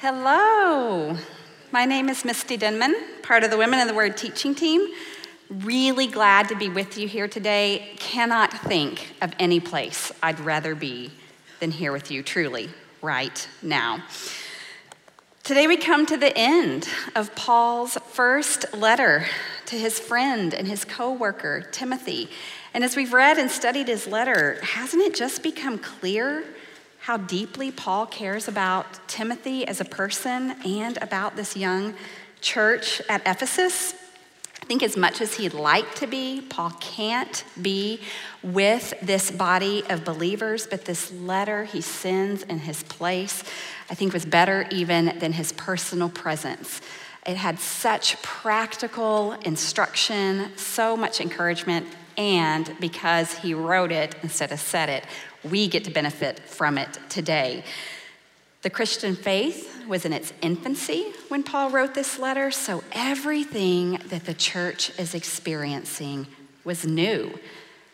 Hello. My name is Misty Denman, part of the Women in the Word teaching team. Really glad to be with you here today. Cannot think of any place I'd rather be than here with you, truly, right now. Today we come to the end of Paul's first letter to his friend and his co-worker Timothy. And as we've read and studied his letter, hasn't it just become clear how deeply Paul cares about Timothy as a person and about this young church at Ephesus. I think, as much as he'd like to be, Paul can't be with this body of believers, but this letter he sends in his place, I think, was better even than his personal presence. It had such practical instruction, so much encouragement, and because he wrote it instead of said it, we get to benefit from it today. The Christian faith was in its infancy when Paul wrote this letter, so everything that the church is experiencing was new.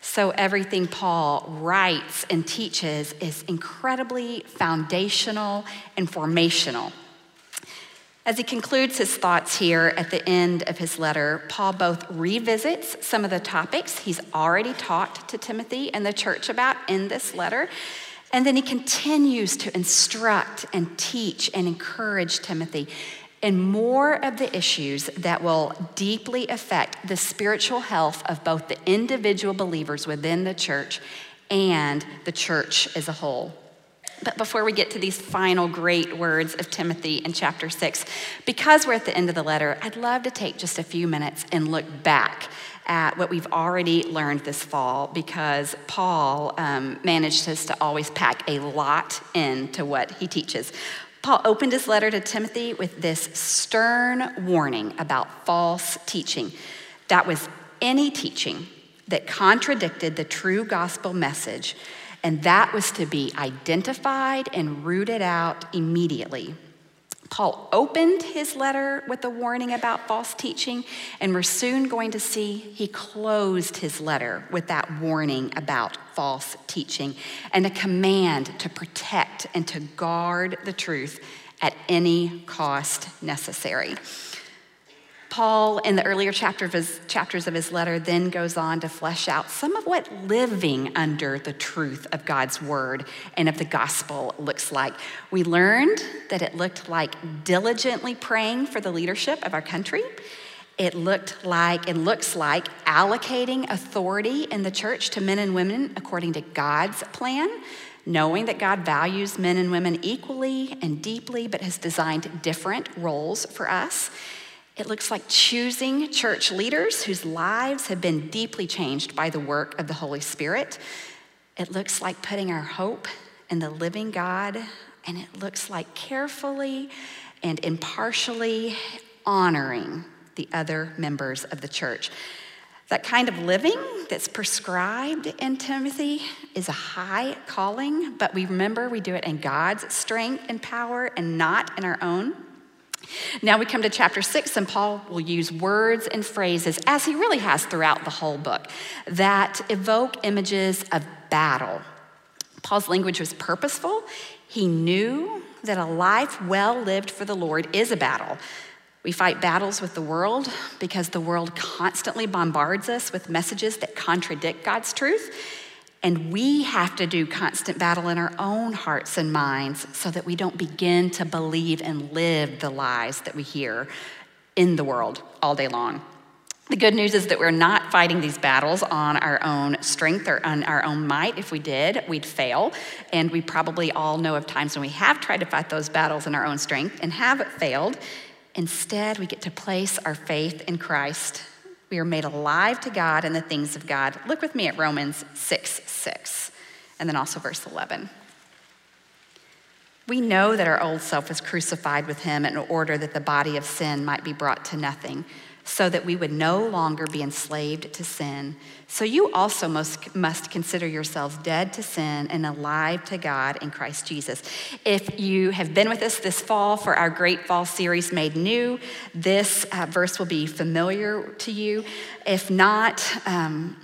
So everything Paul writes and teaches is incredibly foundational and formational. As he concludes his thoughts here at the end of his letter, Paul both revisits some of the topics he's already talked to Timothy and the church about in this letter, and then he continues to instruct and teach and encourage Timothy in more of the issues that will deeply affect the spiritual health of both the individual believers within the church and the church as a whole. But before we get to these final great words of Timothy in chapter six, because we're at the end of the letter, I'd love to take just a few minutes and look back at what we've already learned this fall because Paul um, manages to always pack a lot into what he teaches. Paul opened his letter to Timothy with this stern warning about false teaching. That was any teaching that contradicted the true gospel message and that was to be identified and rooted out immediately. Paul opened his letter with a warning about false teaching, and we're soon going to see he closed his letter with that warning about false teaching and a command to protect and to guard the truth at any cost necessary. Paul, in the earlier chapter of his, chapters of his letter, then goes on to flesh out some of what living under the truth of God's word and of the gospel looks like. We learned that it looked like diligently praying for the leadership of our country. It looked like, and looks like allocating authority in the church to men and women according to God's plan, knowing that God values men and women equally and deeply, but has designed different roles for us. It looks like choosing church leaders whose lives have been deeply changed by the work of the Holy Spirit. It looks like putting our hope in the living God, and it looks like carefully and impartially honoring the other members of the church. That kind of living that's prescribed in Timothy is a high calling, but we remember we do it in God's strength and power and not in our own. Now we come to chapter six, and Paul will use words and phrases, as he really has throughout the whole book, that evoke images of battle. Paul's language was purposeful. He knew that a life well lived for the Lord is a battle. We fight battles with the world because the world constantly bombards us with messages that contradict God's truth. And we have to do constant battle in our own hearts and minds so that we don't begin to believe and live the lies that we hear in the world all day long. The good news is that we're not fighting these battles on our own strength or on our own might. If we did, we'd fail. And we probably all know of times when we have tried to fight those battles in our own strength and have failed. Instead, we get to place our faith in Christ we are made alive to God and the things of God. Look with me at Romans 6 6, and then also verse 11. We know that our old self was crucified with him in order that the body of sin might be brought to nothing so that we would no longer be enslaved to sin. So you also must, must consider yourselves dead to sin and alive to God in Christ Jesus. If you have been with us this fall for our Great Fall series, Made New, this uh, verse will be familiar to you. If not, um,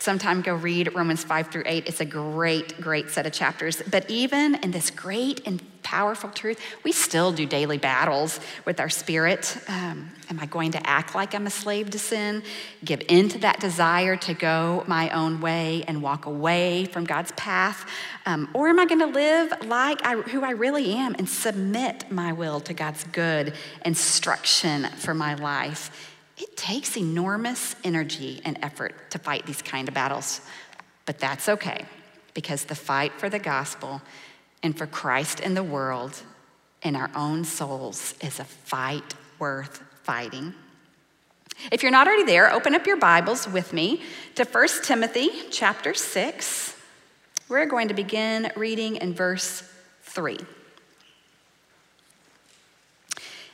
sometime go read Romans 5 through 8. It's a great, great set of chapters. But even in this great and powerful truth, we still do daily battles with our spirit. Um, am I going to act like I'm a slave to sin? Give in to that desire to go my own way and walk away from God's path? Um, or am I going to live like I, who I really am and submit my will to God's good instruction for my life? It takes enormous energy and effort to fight these kind of battles, but that's okay because the fight for the gospel and for Christ in the world and our own souls is a fight worth fighting. If you're not already there, open up your Bibles with me to 1 Timothy chapter 6. We're going to begin reading in verse 3.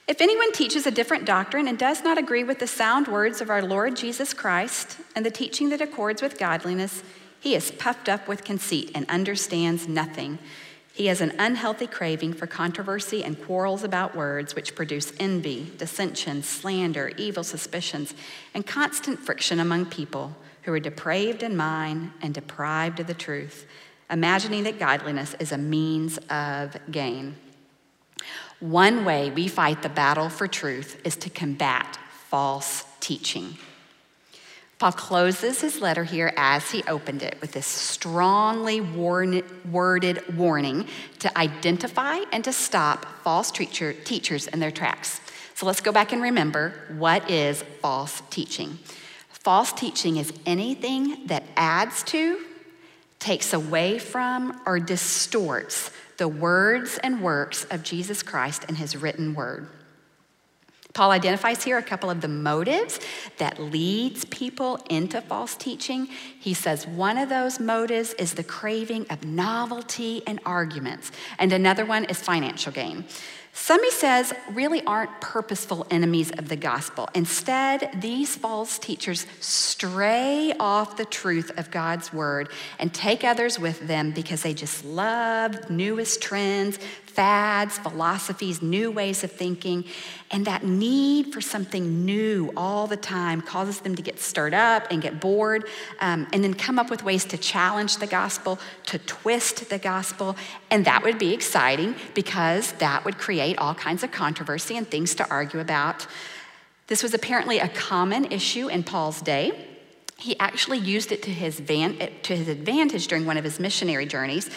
If anyone teaches a different doctrine and does not agree with the sound words of our Lord Jesus Christ and the teaching that accords with godliness, he is puffed up with conceit and understands nothing. He has an unhealthy craving for controversy and quarrels about words, which produce envy, dissension, slander, evil suspicions, and constant friction among people who are depraved in mind and deprived of the truth, imagining that godliness is a means of gain. One way we fight the battle for truth is to combat false teaching. Paul closes his letter here as he opened it with this strongly worded warning to identify and to stop false teacher, teachers in their tracks. So let's go back and remember what is false teaching? False teaching is anything that adds to, takes away from, or distorts the words and works of Jesus Christ and his written word. Paul identifies here a couple of the motives that leads people into false teaching. He says one of those motives is the craving of novelty and arguments, and another one is financial gain. Some, he says, really aren't purposeful enemies of the gospel. Instead, these false teachers stray off the truth of God's word and take others with them because they just love newest trends, fads, philosophies, new ways of thinking. And that need for something new all the time causes them to get stirred up and get bored um, and then come up with ways to challenge the gospel, to twist the gospel. And that would be exciting because that would create all kinds of controversy and things to argue about. This was apparently a common issue in Paul's day. He actually used it to his, van- to his advantage during one of his missionary journeys.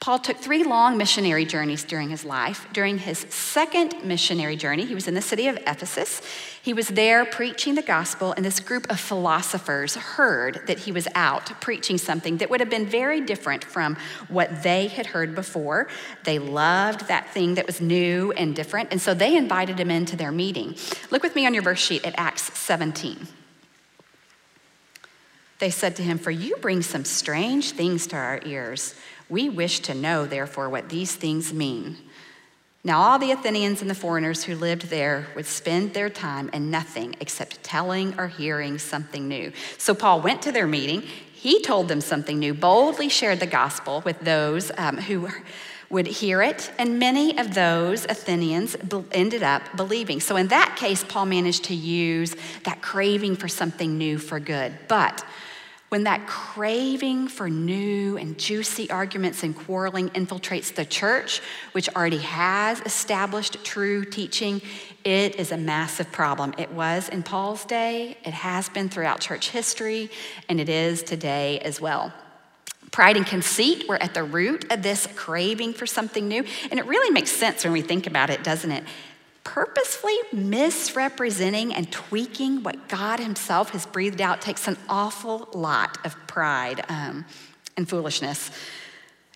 Paul took three long missionary journeys during his life. During his second missionary journey, he was in the city of Ephesus. He was there preaching the gospel, and this group of philosophers heard that he was out preaching something that would have been very different from what they had heard before. They loved that thing that was new and different, and so they invited him into their meeting. Look with me on your verse sheet at Acts 17. They said to him, For you bring some strange things to our ears. We wish to know, therefore, what these things mean. Now, all the Athenians and the foreigners who lived there would spend their time in nothing except telling or hearing something new. So Paul went to their meeting. He told them something new, boldly shared the gospel with those um, who would hear it, and many of those Athenians ended up believing. So, in that case, Paul managed to use that craving for something new for good. But when that craving for new and juicy arguments and quarreling infiltrates the church, which already has established true teaching, it is a massive problem. It was in Paul's day, it has been throughout church history, and it is today as well. Pride and conceit were at the root of this craving for something new. And it really makes sense when we think about it, doesn't it? Purposefully misrepresenting and tweaking what God Himself has breathed out takes an awful lot of pride um, and foolishness.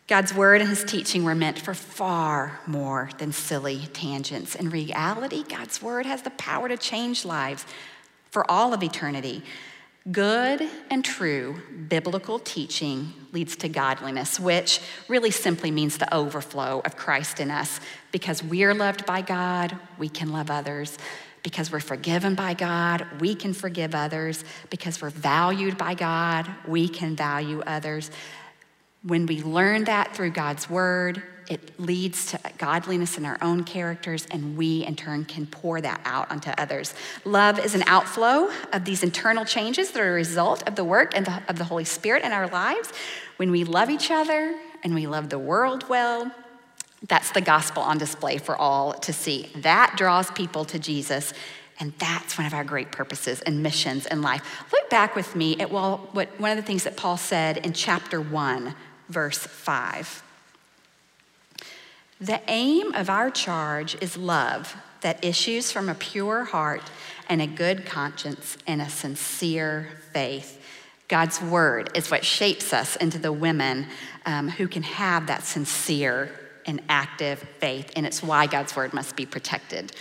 God's word and his teaching were meant for far more than silly tangents. In reality, God's word has the power to change lives for all of eternity. Good and true biblical teaching leads to godliness, which really simply means the overflow of Christ in us. Because we're loved by God, we can love others. Because we're forgiven by God, we can forgive others. Because we're valued by God, we can value others. When we learn that through God's word, it leads to godliness in our own characters, and we in turn can pour that out onto others. Love is an outflow of these internal changes that are a result of the work and the, of the Holy Spirit in our lives. When we love each other and we love the world well, that's the gospel on display for all to see. That draws people to Jesus. And that's one of our great purposes and missions in life. Look back with me at well, what, one of the things that Paul said in chapter 1, verse 5. The aim of our charge is love that issues from a pure heart and a good conscience and a sincere faith. God's word is what shapes us into the women um, who can have that sincere and active faith, and it's why God's word must be protected.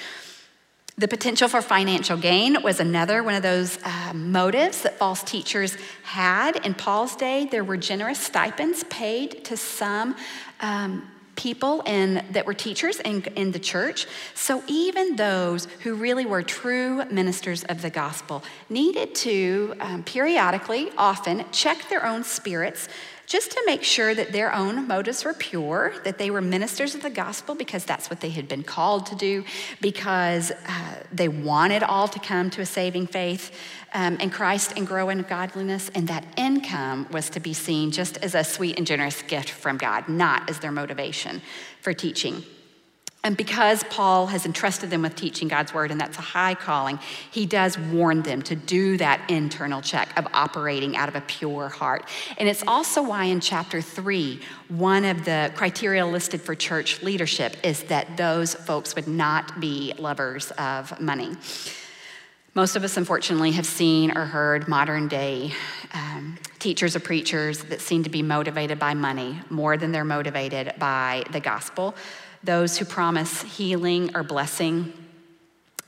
The potential for financial gain was another one of those uh, motives that false teachers had. In Paul's day, there were generous stipends paid to some um, people in, that were teachers in, in the church. So even those who really were true ministers of the gospel needed to um, periodically, often, check their own spirits just to make sure that their own motives were pure, that they were ministers of the gospel because that's what they had been called to do, because uh, they wanted all to come to a saving faith um, in Christ and grow in godliness, and that income was to be seen just as a sweet and generous gift from God, not as their motivation for teaching. And because Paul has entrusted them with teaching God's word, and that's a high calling, he does warn them to do that internal check of operating out of a pure heart. And it's also why in chapter three, one of the criteria listed for church leadership is that those folks would not be lovers of money. Most of us, unfortunately, have seen or heard modern day um, teachers or preachers that seem to be motivated by money more than they're motivated by the gospel those who promise healing or blessing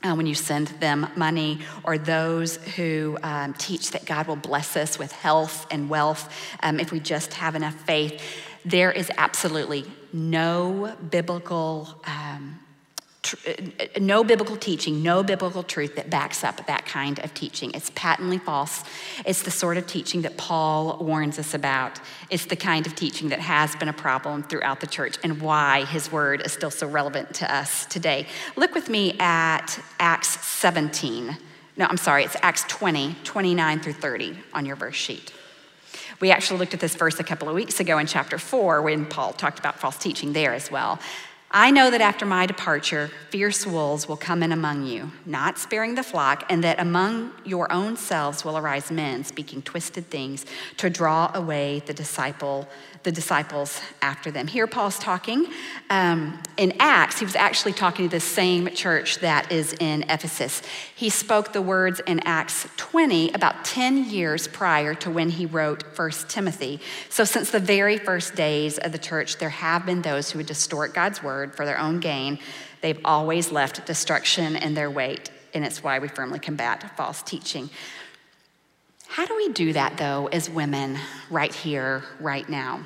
uh, when you send them money, or those who um, teach that God will bless us with health and wealth um, if we just have enough faith. There is absolutely no biblical um, Uh, uh, no biblical teaching, no biblical truth that backs up that kind of teaching. It's patently false. It's the sort of teaching that Paul warns us about. It's the kind of teaching that has been a problem throughout the church and why his word is still so relevant to us today. Look with me at Acts 17. No, I'm sorry, it's Acts 20, 29 through 30 on your verse sheet. We actually looked at this verse a couple of weeks ago in chapter 4 when Paul talked about false teaching there as well. I know that after my departure, fierce wolves will come in among you, not sparing the flock, and that among your own selves will arise men speaking twisted things to draw away the disciple the disciples after them. Here, Paul's talking. Um, in Acts, he was actually talking to the same church that is in Ephesus. He spoke the words in Acts 20 about 10 years prior to when he wrote 1 Timothy. So, since the very first days of the church, there have been those who would distort God's word for their own gain. They've always left destruction in their wait, and it's why we firmly combat false teaching. How do we do that, though, as women, right here, right now?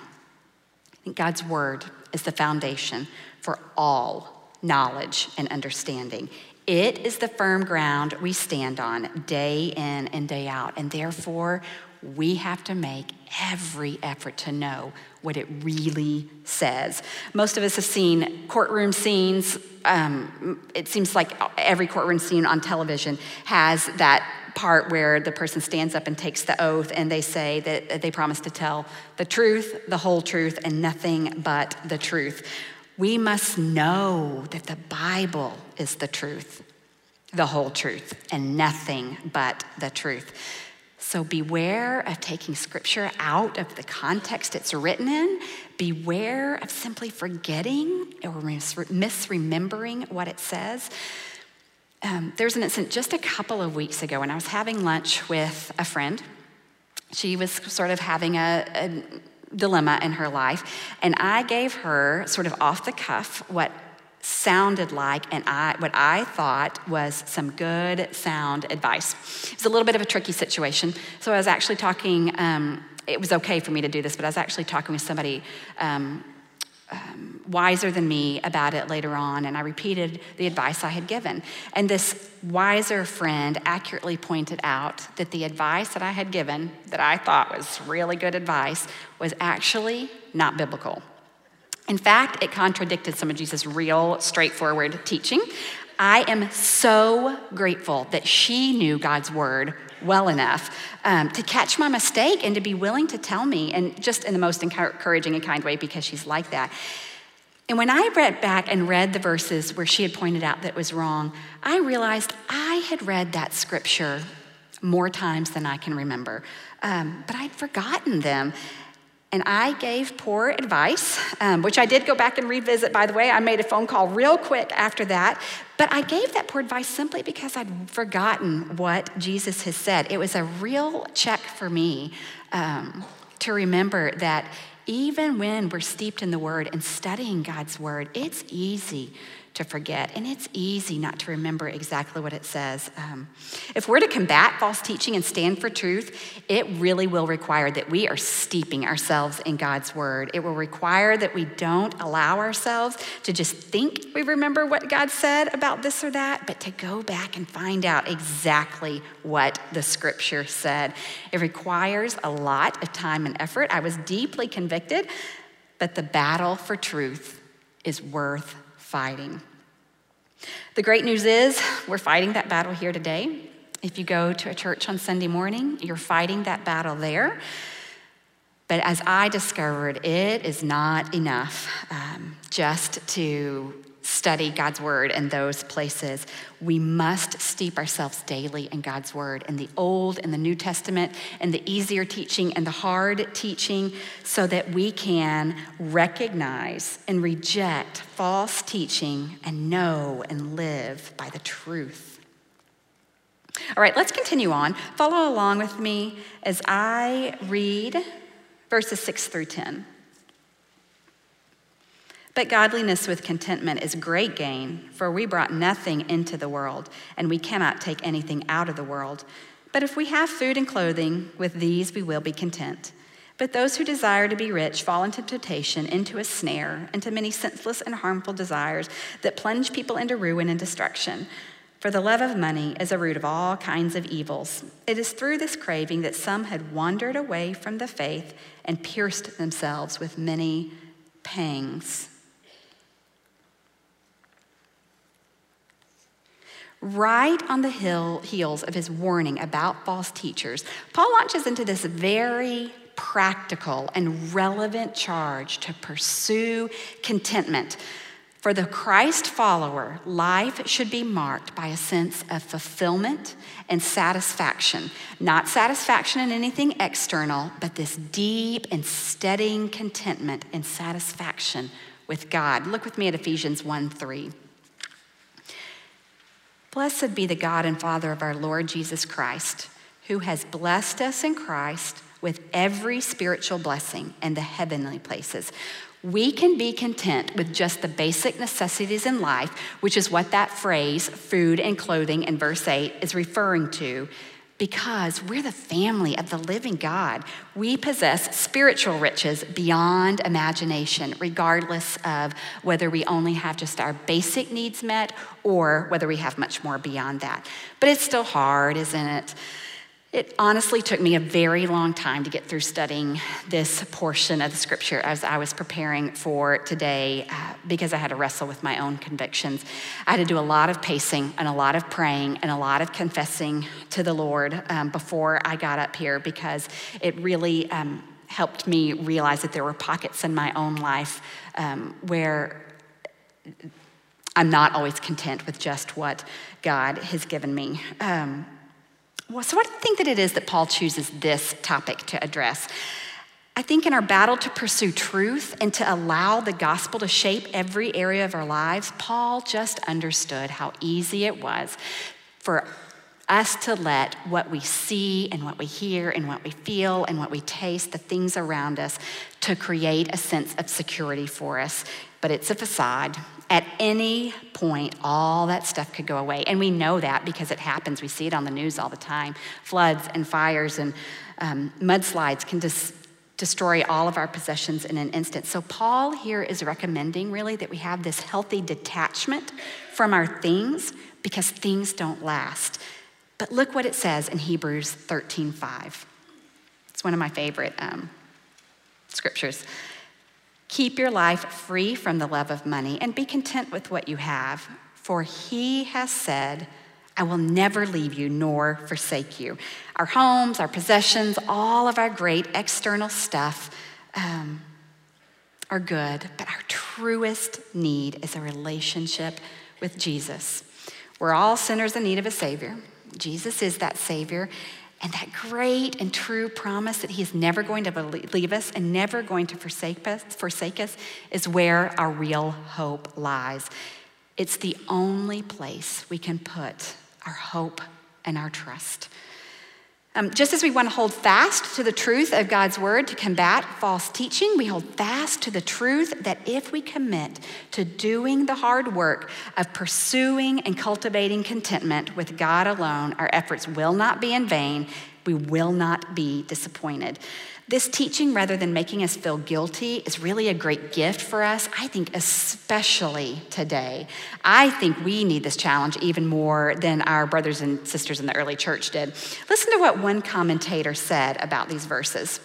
God's word is the foundation for all knowledge and understanding. It is the firm ground we stand on day in and day out, and therefore we have to make every effort to know what it really says. Most of us have seen courtroom scenes. Um, it seems like every courtroom scene on television has that part where the person stands up and takes the oath and they say that they promise to tell the truth, the whole truth, and nothing but the truth. We must know that the Bible is the truth, the whole truth, and nothing but the truth. So beware of taking scripture out of the context it's written in. Beware of simply forgetting or misremembering what it says. Um, there was an incident just a couple of weeks ago when I was having lunch with a friend. She was sort of having a, a dilemma in her life, and I gave her, sort of off the cuff, what sounded like and I, what I thought was some good sound advice. It was a little bit of a tricky situation. So I was actually talking, um, it was okay for me to do this, but I was actually talking with somebody um, um, wiser than me about it later on, and I repeated the advice I had given. And this wiser friend accurately pointed out that the advice that I had given, that I thought was really good advice, was actually not biblical. In fact, it contradicted some of Jesus' real, straightforward teaching. I am so grateful that she knew God's word well enough um, to catch my mistake and to be willing to tell me, and just in the most encouraging and kind way because she's like that. And when I read back and read the verses where she had pointed out that it was wrong, I realized I had read that scripture more times than I can remember, um, but I'd forgotten them. And I gave poor advice, um, which I did go back and revisit, by the way. I made a phone call real quick after that. But I gave that poor advice simply because I'd forgotten what Jesus has said. It was a real check for me um, to remember that even when we're steeped in the Word and studying God's Word, it's easy to forget, and it's easy not to remember exactly what it says. Um, if we're to combat false teaching and stand for truth, it really will require that we are steeping ourselves in God's word. It will require that we don't allow ourselves to just think we remember what God said about this or that, but to go back and find out exactly what the scripture said. It requires a lot of time and effort. I was deeply convicted, but the battle for truth is worth fighting. The great news is we're fighting that battle here today. If you go to a church on Sunday morning, you're fighting that battle there. But as I discovered, it is not enough um, just to study God's word in those places. We must steep ourselves daily in God's word, in the Old and the New Testament, and the easier teaching and the hard teaching, so that we can recognize and reject false teaching and know and live by the truth. All right, let's continue on. Follow along with me as I read verses 6 through 10. But godliness with contentment is great gain, for we brought nothing into the world, and we cannot take anything out of the world. But if we have food and clothing, with these we will be content. But those who desire to be rich fall into temptation, into a snare, into many senseless and harmful desires that plunge people into ruin and destruction. For the love of money is a root of all kinds of evils. It is through this craving that some had wandered away from the faith and pierced themselves with many pangs. Right on the hill, heels of his warning about false teachers, Paul launches into this very practical and relevant charge to pursue contentment. For the Christ follower, life should be marked by a sense of fulfillment and satisfaction. Not satisfaction in anything external, but this deep and steadying contentment and satisfaction with God. Look with me at Ephesians 1 3. Blessed be the God and Father of our Lord Jesus Christ, who has blessed us in Christ with every spiritual blessing in the heavenly places. We can be content with just the basic necessities in life, which is what that phrase, food and clothing, in verse 8 is referring to because we're the family of the living God. We possess spiritual riches beyond imagination, regardless of whether we only have just our basic needs met or whether we have much more beyond that. But it's still hard, isn't it? It honestly took me a very long time to get through studying this portion of the scripture as I was preparing for today uh, because I had to wrestle with my own convictions. I had to do a lot of pacing and a lot of praying and a lot of confessing to the Lord um, before I got up here because it really um, helped me realize that there were pockets in my own life um, where I'm not always content with just what God has given me. Um, so, what do you think that it is that Paul chooses this topic to address? I think in our battle to pursue truth and to allow the gospel to shape every area of our lives, Paul just understood how easy it was for us to let what we see and what we hear and what we feel and what we taste, the things around us, to create a sense of security for us. But it's a facade. At any point, all that stuff could go away. And we know that because it happens. We see it on the news all the time. Floods and fires and um, mudslides can just destroy all of our possessions in an instant. So, Paul here is recommending really that we have this healthy detachment from our things because things don't last. But look what it says in Hebrews 13 5. It's one of my favorite um, scriptures. Keep your life free from the love of money and be content with what you have, for he has said, I will never leave you nor forsake you. Our homes, our possessions, all of our great external stuff um, are good, but our truest need is a relationship with Jesus. We're all sinners in need of a Savior. Jesus is that Savior, and that great and true promise that He is never going to leave us and never going to forsake us, forsake us is where our real hope lies. It's the only place we can put our hope and our trust. Um, just as we want to hold fast to the truth of God's word to combat false teaching, we hold fast to the truth that if we commit to doing the hard work of pursuing and cultivating contentment with God alone, our efforts will not be in vain. We will not be disappointed. This teaching, rather than making us feel guilty, is really a great gift for us, I think, especially today. I think we need this challenge even more than our brothers and sisters in the early church did. Listen to what one commentator said about these verses.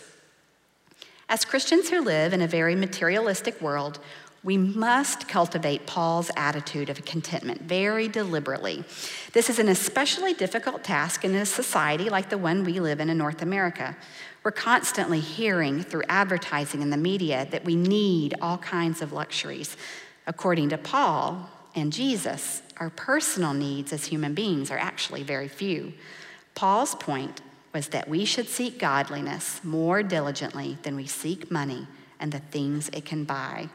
As Christians who live in a very materialistic world, we must cultivate Paul's attitude of contentment very deliberately. This is an especially difficult task in a society like the one we live in in North America. We're constantly hearing through advertising in the media that we need all kinds of luxuries. According to Paul and Jesus, our personal needs as human beings are actually very few. Paul's point was that we should seek godliness more diligently than we seek money and the things it can buy.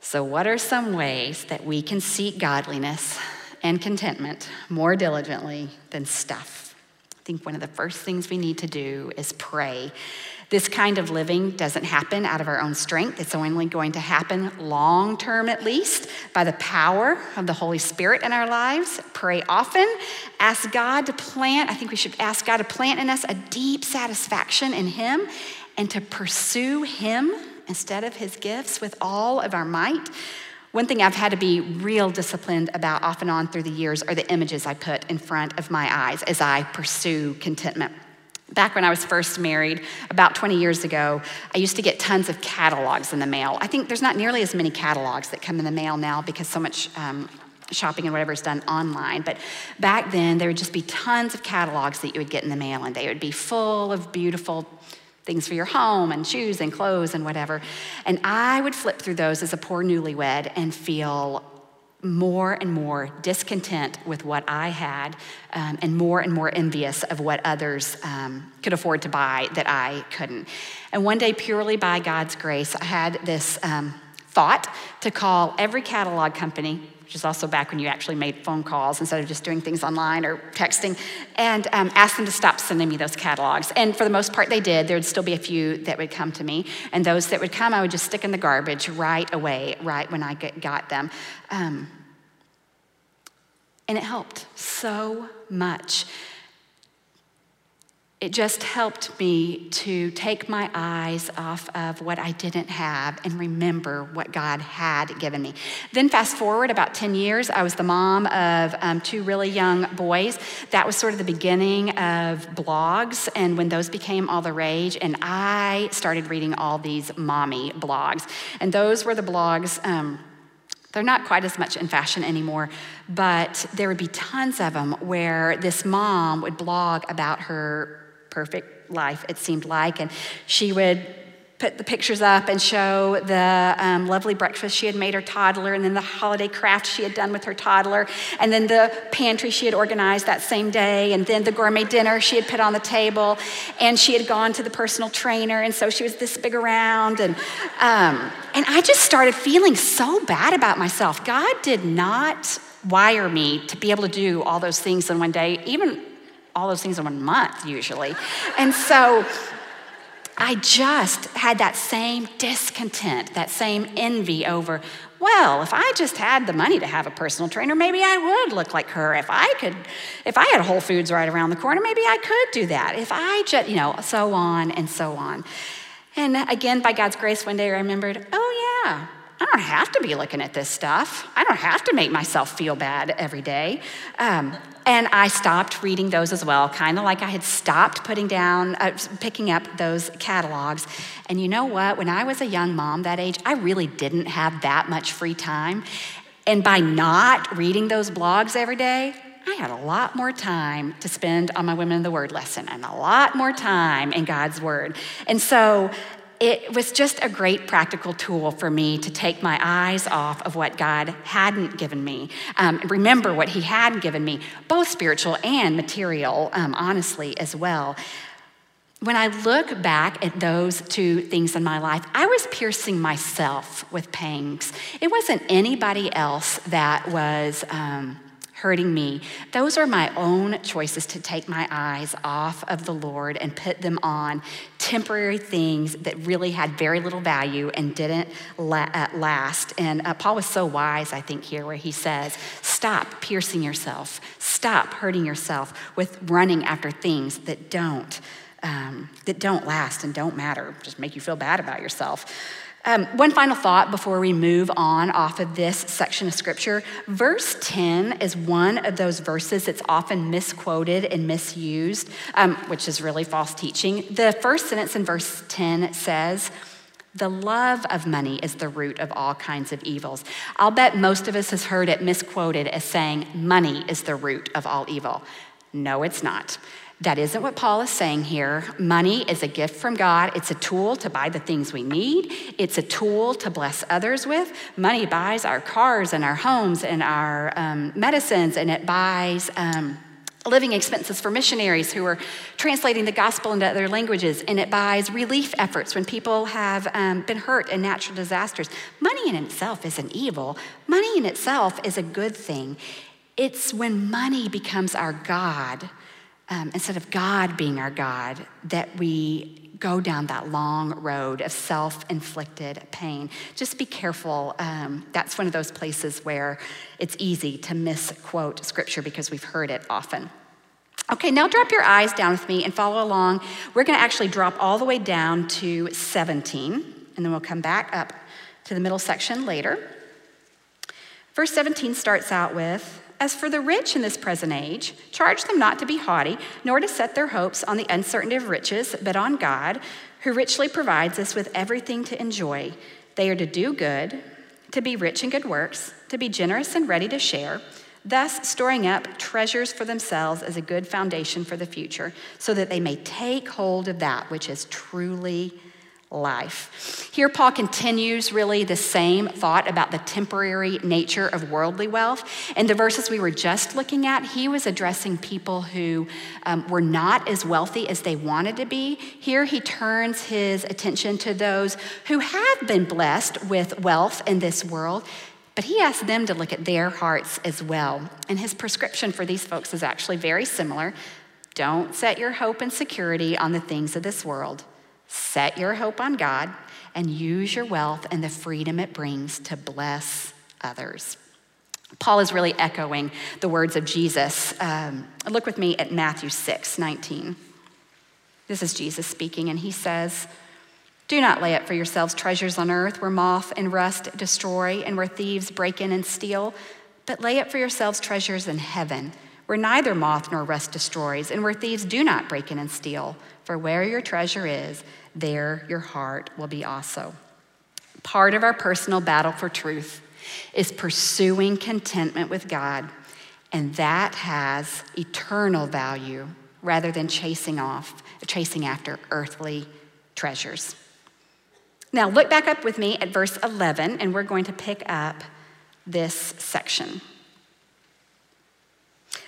So, what are some ways that we can seek godliness and contentment more diligently than stuff? I think one of the first things we need to do is pray. This kind of living doesn't happen out of our own strength. It's only going to happen long term, at least, by the power of the Holy Spirit in our lives. Pray often. Ask God to plant, I think we should ask God to plant in us a deep satisfaction in Him and to pursue Him instead of his gifts with all of our might. One thing I've had to be real disciplined about off and on through the years are the images I put in front of my eyes as I pursue contentment. Back when I was first married, about 20 years ago, I used to get tons of catalogs in the mail. I think there's not nearly as many catalogs that come in the mail now because so much um, shopping and whatever is done online. But back then, there would just be tons of catalogs that you would get in the mail, and they would be full of beautiful things for your home and shoes and clothes and whatever. And I would flip through those as a poor newlywed and feel more and more discontent with what I had um, and more and more envious of what others um, could afford to buy that I couldn't. And one day, purely by God's grace, I had this um, thought to call every catalog company which is also back when you actually made phone calls instead of just doing things online or texting, and um, asked them to stop sending me those catalogs. And for the most part, they did. There would still be a few that would come to me, and those that would come, I would just stick in the garbage right away, right when I got them. Um, and it helped so much it just helped me to take my eyes off of what I didn't have and remember what God had given me. Then, fast forward about 10 years, I was the mom of um, two really young boys. That was sort of the beginning of blogs, and when those became all the rage, and I started reading all these mommy blogs. And those were the blogs. Um, they're not quite as much in fashion anymore, but there would be tons of them where this mom would blog about her perfect life, it seemed like. And she would put the pictures up and show the um, lovely breakfast she had made her toddler, and then the holiday craft she had done with her toddler, and then the pantry she had organized that same day, and then the gourmet dinner she had put on the table, and she had gone to the personal trainer, and so she was this big around, and um, and I just started feeling so bad about myself. God did not wire me to be able to do all those things in one day, even all those things in one month usually. And so I just had that same discontent, that same envy over, well, if I just had the money to have a personal trainer, maybe I would look like her. If I could, if I had Whole Foods right around the corner, maybe I could do that. If I just, you know, so on and so on. And again, by God's grace, one day I remembered, oh yeah, I don't have to be looking at this stuff. I don't have to make myself feel bad every day. Um, and I stopped reading those as well, kind of like I had stopped putting down, uh, picking up those catalogs. And you know what? When I was a young mom that age, I really didn't have that much free time. And by not reading those blogs every day, I had a lot more time to spend on my Women in the Word lesson and a lot more time in God's Word. And so it was just a great practical tool for me to take my eyes off of what God hadn't given me, um, remember what He had given me, both spiritual and material, um, honestly, as well. When I look back at those two things in my life, I was piercing myself with pangs. It wasn't anybody else that was. Um, hurting me. Those are my own choices to take my eyes off of the Lord and put them on temporary things that really had very little value and didn't uh, last. And uh, Paul was so wise, I think, here where he says, Stop piercing yourself, stop hurting yourself with running after things that don't. Um, that don't last and don't matter, just make you feel bad about yourself. Um, one final thought before we move on off of this section of scripture. Verse 10 is one of those verses that's often misquoted and misused, um, which is really false teaching. The first sentence in verse 10 says, the love of money is the root of all kinds of evils. I'll bet most of us has heard it misquoted as saying money is the root of all evil. No, it's not. That isn't what Paul is saying here. Money is a gift from God. It's a tool to buy the things we need, it's a tool to bless others with. Money buys our cars and our homes and our um, medicines, and it buys. Um, living expenses for missionaries who are translating the gospel into other languages, and it buys relief efforts when people have um, been hurt in natural disasters. Money in itself isn't evil, money in itself is a good thing. It's when money becomes our God um, instead of God being our God, that we go down that long road of self inflicted pain. Just be careful. Um, that's one of those places where it's easy to misquote scripture because we've heard it often. Okay, now drop your eyes down with me and follow along. We're going to actually drop all the way down to 17, and then we'll come back up to the middle section later. Verse 17 starts out with as for the rich in this present age, charge them not to be haughty, nor to set their hopes on the uncertainty of riches, but on God, who richly provides us with everything to enjoy. They are to do good, to be rich in good works, to be generous and ready to share, thus storing up treasures for themselves as a good foundation for the future, so that they may take hold of that which is truly life. Here, Paul continues really the same thought about the temporary nature of worldly wealth. In the verses we were just looking at, he was addressing people who um, were not as wealthy as they wanted to be. Here, he turns his attention to those who have been blessed with wealth in this world. But he asks them to look at their hearts as well. And his prescription for these folks is actually very similar. Don't set your hope and security on the things of this world Set your hope on God and use your wealth and the freedom it brings to bless others. Paul is really echoing the words of Jesus. Um, look with me at Matthew 6 19. This is Jesus speaking, and he says, Do not lay up for yourselves treasures on earth where moth and rust destroy and where thieves break in and steal, but lay up for yourselves treasures in heaven where neither moth nor rust destroys and where thieves do not break in and steal. For where your treasure is, there your heart will be also. Part of our personal battle for truth is pursuing contentment with God, and that has eternal value rather than chasing off, chasing after earthly treasures. Now, look back up with me at verse 11, and we're going to pick up this section.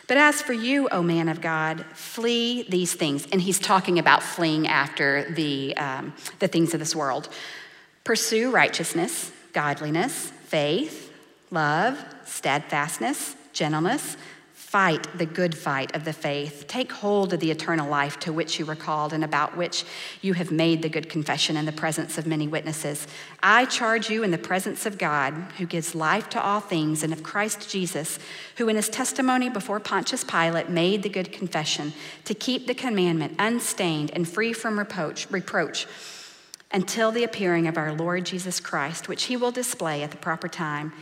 But as for you, O man of God, flee these things. And he's talking about fleeing after the, um, the things of this world. Pursue righteousness, godliness, faith, love, steadfastness, gentleness, Fight the good fight of the faith. Take hold of the eternal life to which you were called and about which you have made the good confession in the presence of many witnesses. I charge you in the presence of God, who gives life to all things, and of Christ Jesus, who in his testimony before Pontius Pilate made the good confession, to keep the commandment unstained and free from reproach. reproach until the appearing of our Lord Jesus Christ, which he will display at the proper time.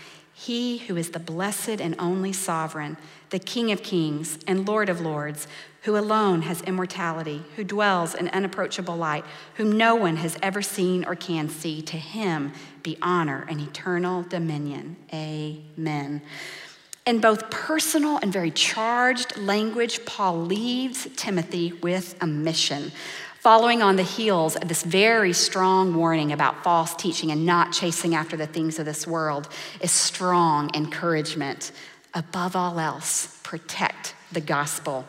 He who is the blessed and only sovereign, the King of kings and Lord of lords, who alone has immortality, who dwells in unapproachable light, whom no one has ever seen or can see, to him be honor and eternal dominion. Amen. In both personal and very charged language, Paul leaves Timothy with a mission following on the heels of this very strong warning about false teaching and not chasing after the things of this world, is strong encouragement. Above all else, protect the gospel.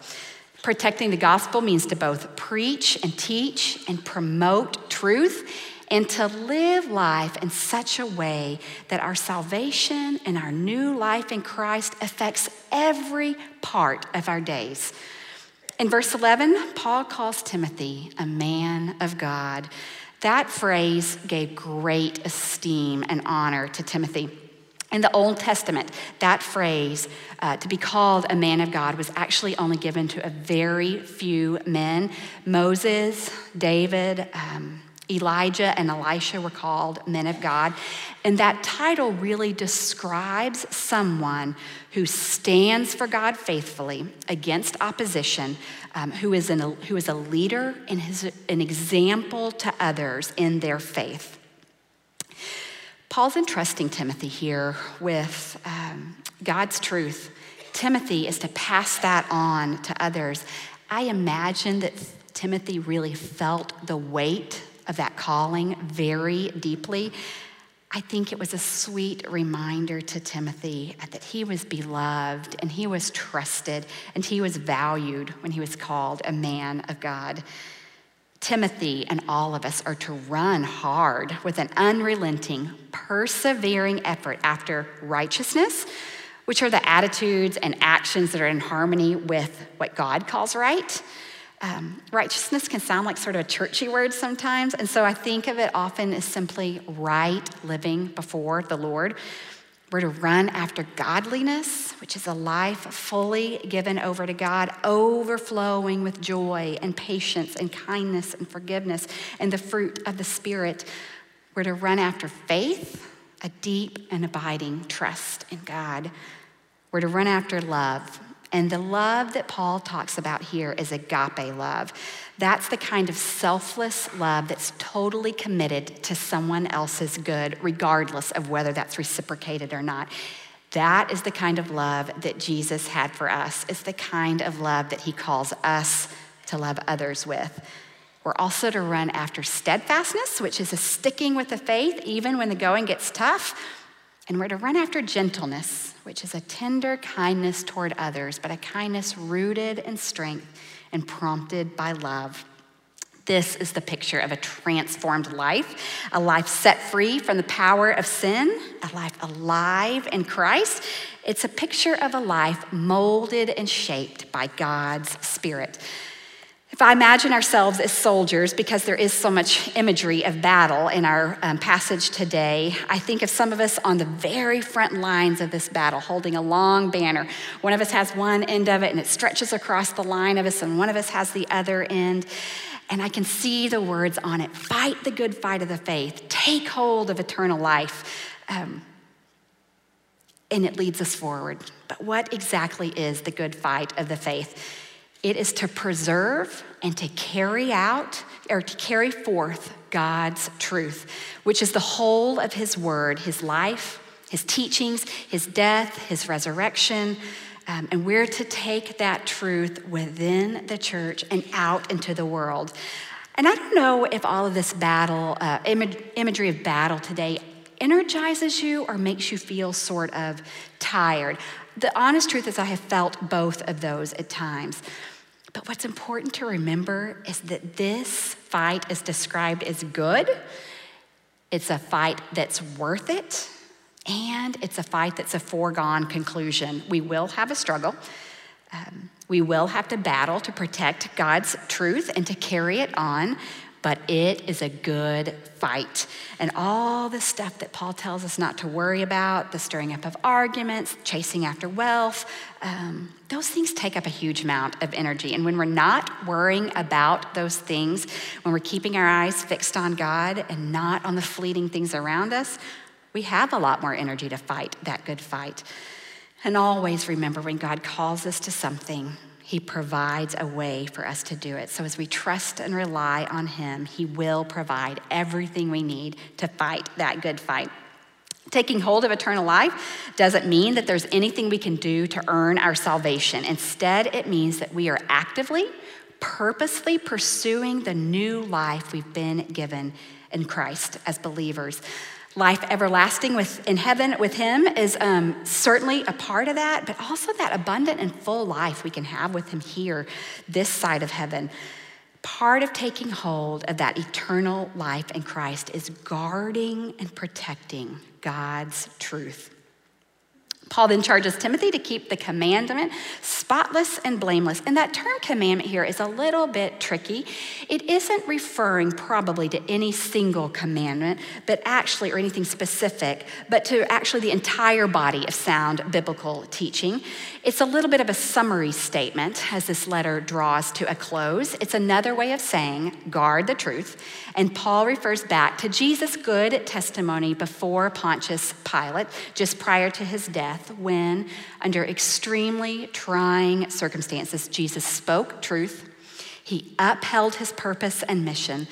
Protecting the gospel means to both preach and teach and promote truth and to live life in such a way that our salvation and our new life in Christ affects every part of our days. In verse 11, Paul calls Timothy a man of God. That phrase gave great esteem and honor to Timothy. In the Old Testament, that phrase, uh, to be called a man of God, was actually only given to a very few men Moses, David, um, Elijah and Elisha were called men of God. And that title really describes someone who stands for God faithfully against opposition, um, who, is an, who is a leader and his, an example to others in their faith. Paul's entrusting Timothy here with um, God's truth. Timothy is to pass that on to others. I imagine that Timothy really felt the weight of that calling very deeply. I think it was a sweet reminder to Timothy that he was beloved and he was trusted and he was valued when he was called a man of God. Timothy and all of us are to run hard with an unrelenting, persevering effort after righteousness, which are the attitudes and actions that are in harmony with what God calls right um, righteousness can sound like sort of a churchy word sometimes. And so I think of it often as simply right living before the Lord. We're to run after godliness, which is a life fully given over to God, overflowing with joy and patience and kindness and forgiveness and the fruit of the Spirit. We're to run after faith, a deep and abiding trust in God. We're to run after love, and the love that Paul talks about here is agape love. That's the kind of selfless love that's totally committed to someone else's good, regardless of whether that's reciprocated or not. That is the kind of love that Jesus had for us. It's the kind of love that he calls us to love others with. We're also to run after steadfastness, which is a sticking with the faith even when the going gets tough. And we're to run after gentleness, which is a tender kindness toward others, but a kindness rooted in strength and prompted by love. This is the picture of a transformed life, a life set free from the power of sin, a life alive in Christ. It's a picture of a life molded and shaped by God's Spirit. If I imagine ourselves as soldiers, because there is so much imagery of battle in our um, passage today, I think of some of us on the very front lines of this battle, holding a long banner. One of us has one end of it and it stretches across the line of us, and one of us has the other end. And I can see the words on it fight the good fight of the faith, take hold of eternal life. Um, and it leads us forward. But what exactly is the good fight of the faith? It is to preserve and to carry out or to carry forth God's truth, which is the whole of His word, His life, His teachings, His death, His resurrection. Um, and we're to take that truth within the church and out into the world. And I don't know if all of this battle, uh, imagery of battle today, energizes you or makes you feel sort of tired. The honest truth is, I have felt both of those at times. But what's important to remember is that this fight is described as good. It's a fight that's worth it, and it's a fight that's a foregone conclusion. We will have a struggle. Um, we will have to battle to protect God's truth and to carry it on, but it is a good fight. And all the stuff that Paul tells us not to worry about the stirring up of arguments, chasing after wealth um, those things take up a huge amount of energy. And when we're not worrying about those things, when we're keeping our eyes fixed on God and not on the fleeting things around us, we have a lot more energy to fight that good fight. And always remember when God calls us to something, He provides a way for us to do it. So as we trust and rely on Him, He will provide everything we need to fight that good fight. Taking hold of eternal life doesn't mean that there's anything we can do to earn our salvation. Instead, it means that we are actively, purposely pursuing the new life we've been given in Christ as believers life everlasting with, in heaven with Him is um, certainly a part of that, but also that abundant and full life we can have with Him here, this side of heaven. Part of taking hold of that eternal life in Christ is guarding and protecting God's truth. Paul then charges Timothy to keep the commandment spotless and blameless. And that term commandment here is a little bit tricky. It isn't referring probably to any single commandment, but actually, or anything specific, but to actually the entire body of sound biblical teaching. It's a little bit of a summary statement as this letter draws to a close. It's another way of saying, guard the truth. And Paul refers back to Jesus' good testimony before Pontius Pilate, just prior to his death death when, under extremely trying circumstances, Jesus spoke truth, he upheld his purpose and mission.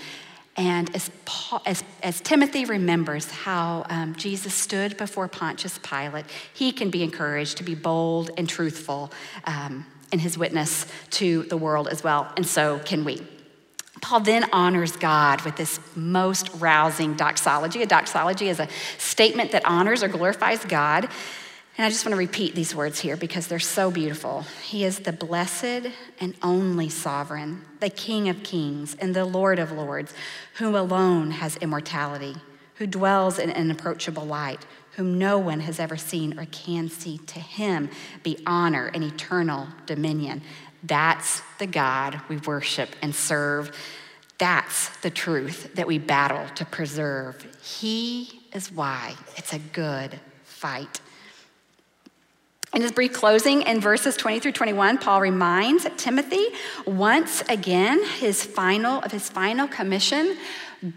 And as, Paul, as, as Timothy remembers how um, Jesus stood before Pontius Pilate, he can be encouraged to be bold and truthful um, in his witness to the world as well. And so can we. Paul then honors God with this most rousing doxology. A doxology is a statement that honors or glorifies God. And I just want to repeat these words here because they're so beautiful. He is the blessed and only sovereign, the King of kings and the Lord of lords, who alone has immortality, who dwells in an approachable light, whom no one has ever seen or can see. To him be honor and eternal dominion. That's the God we worship and serve. That's the truth that we battle to preserve. He is why it's a good fight. In his brief closing in verses 20 through 21, Paul reminds Timothy once again his final of his final commission,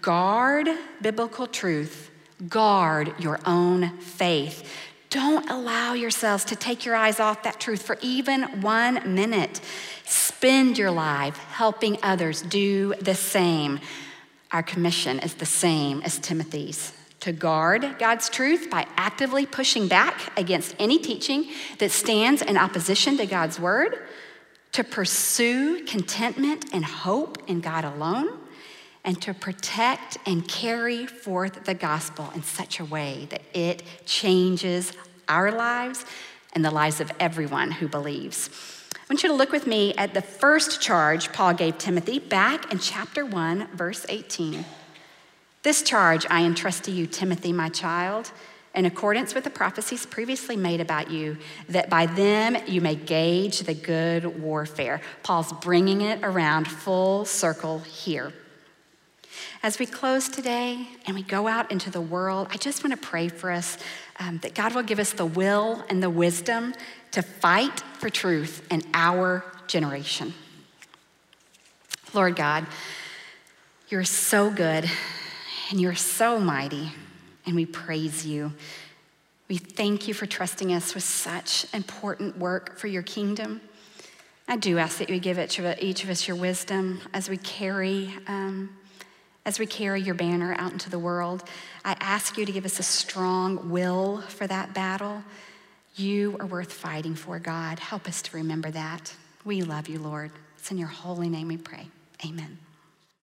guard biblical truth, guard your own faith. Don't allow yourselves to take your eyes off that truth for even one minute. Spend your life helping others do the same. Our commission is the same as Timothy's to guard God's truth by actively pushing back against any teaching that stands in opposition to God's word, to pursue contentment and hope in God alone, and to protect and carry forth the gospel in such a way that it changes our lives and the lives of everyone who believes. I want you to look with me at the first charge Paul gave Timothy back in chapter 1, verse 18. This charge I entrust to you, Timothy, my child, in accordance with the prophecies previously made about you, that by them you may gauge the good warfare. Paul's bringing it around full circle here. As we close today and we go out into the world, I just want to pray for us um, that God will give us the will and the wisdom to fight for truth in our generation. Lord God, you're so good and you're so mighty, and we praise you. We thank you for trusting us with such important work for your kingdom. I do ask that you give each of us your wisdom as we carry, um, as we carry your banner out into the world. I ask you to give us a strong will for that battle. You are worth fighting for, God. Help us to remember that. We love you, Lord. It's in your holy name we pray. Amen.